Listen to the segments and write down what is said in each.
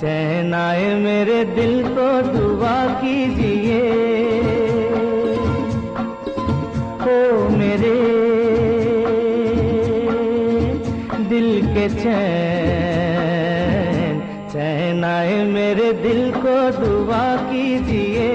चैन मेरे दिल को दुआ कीजिए। ओ मेरे दिल के चैन चैन मेरे दिल को दुआ कीजिए।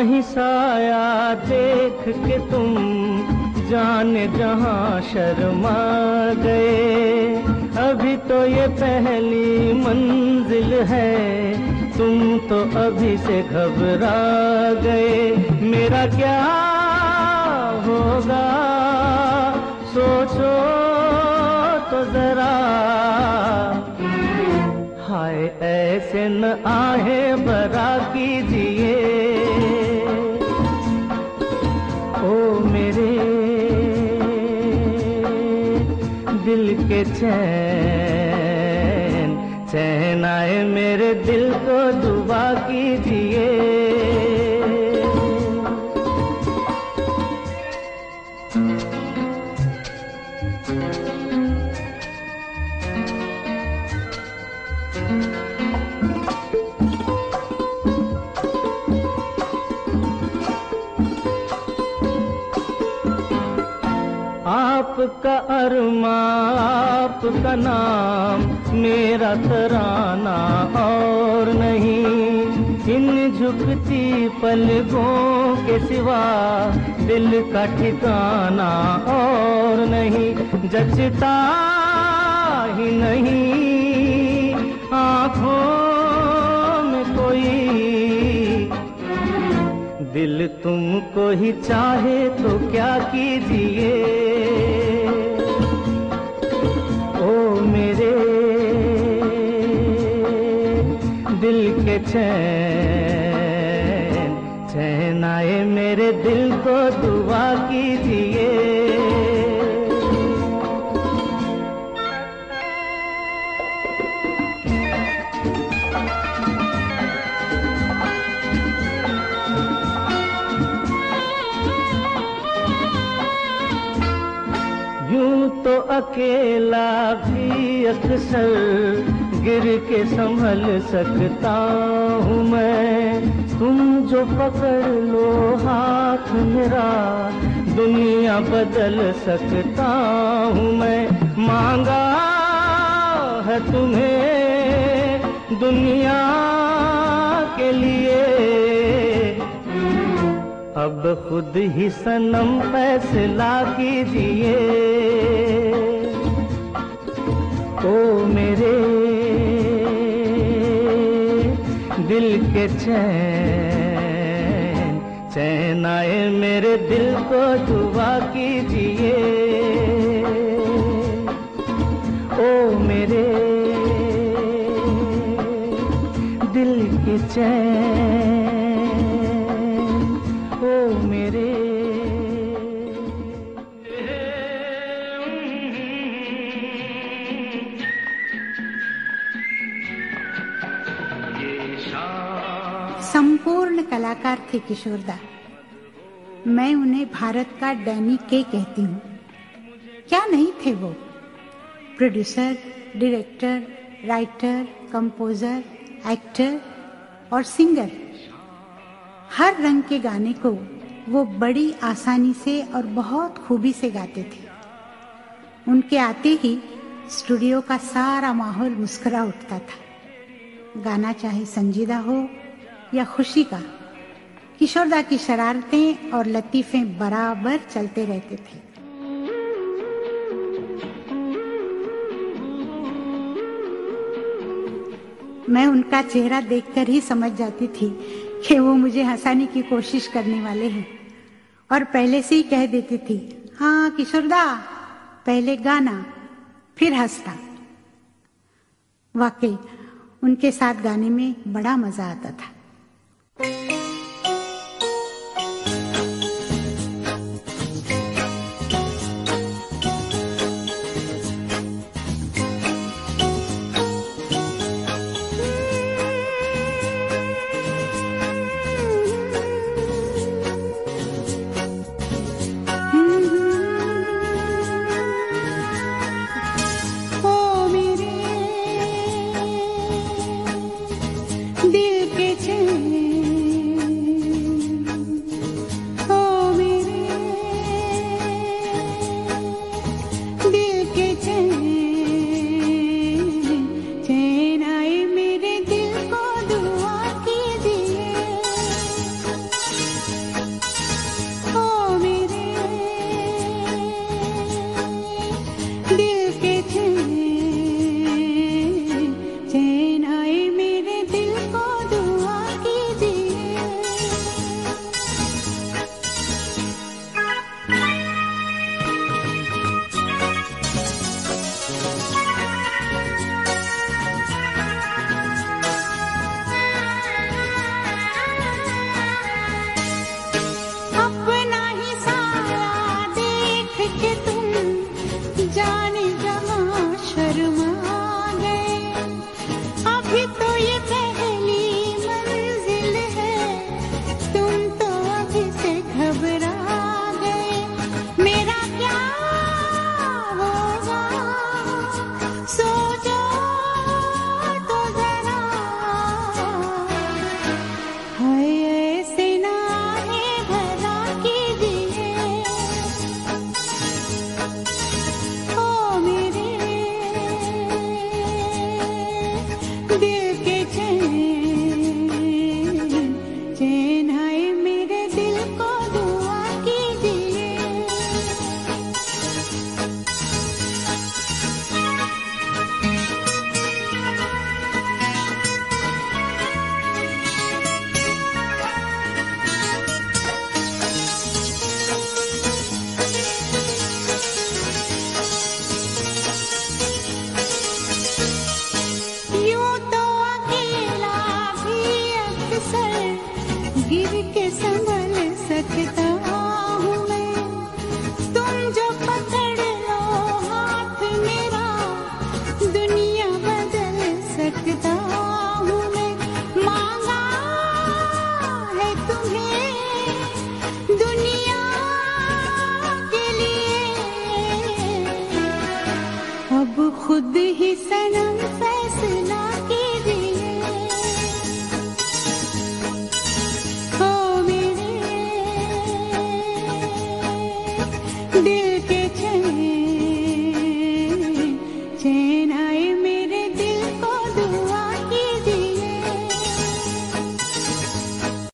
ही साया देख के तुम जाने जहाँ शर्मा गए। अभी तो ये पहली मंजिल है, तुम तो अभी से घबरा गए। मेरा क्या होगा? सोचो तो जरा। हाय ऐसे न आहे बरा कीजिए के चैन चैन आए मेरे दिल को दुआ कीजिए। आपका अरमा, आपका नाम मेरा तराना और नहीं। इन झुकती पलकों के सिवा दिल का ठिकाना और नहीं। जचता ही नहीं। आँखों दिल तुमको ही चाहे तो क्या कीजिए? ओ मेरे, दिल के चैन चैन आए मेरे दिल को दुआ कीजिए। तो अकेला भी अक्सर गिर के संभल सकता हूँ मैं। तुम जो पकड़ लो हाथ मेरा, दुनिया बदल सकता हूँ मैं। मांगा है तुम्हें दुनिया के लिए। अब खुद ही सनम फैसला कीजिए। ओ मेरे, दिल के चैन चैन आए मेरे दिल को दुआ कीजिए। कलाकार थे किशोरदा। मैं उन्हें भारत का डैनी के कहती हूँ। क्या नहीं थे वो? Producer, director, writer, composer, actor और सिंगर। हर रंग के गाने को वो बड़ी आसानी से और बहुत खूबी से गाते थे। उनके आते ही स्टूडियो का सारा माहौल मुस्कुरा उठता था। गाना चाहे संजीदा हो या खुशी का। किशोरदा की शरारतें और लतीफे बराबर चलते रहते थे। मैं उनका चेहरा देखकर ही समझ जाती थी कि वो मुझे हंसाने की कोशिश करने वाले हैं। और पहले से ही कह देती थी हाँ किशोरदा, पहले गाना, फिर हंसता वाकई, उनके साथ गाने में बड़ा मज़ा आता था। दिल के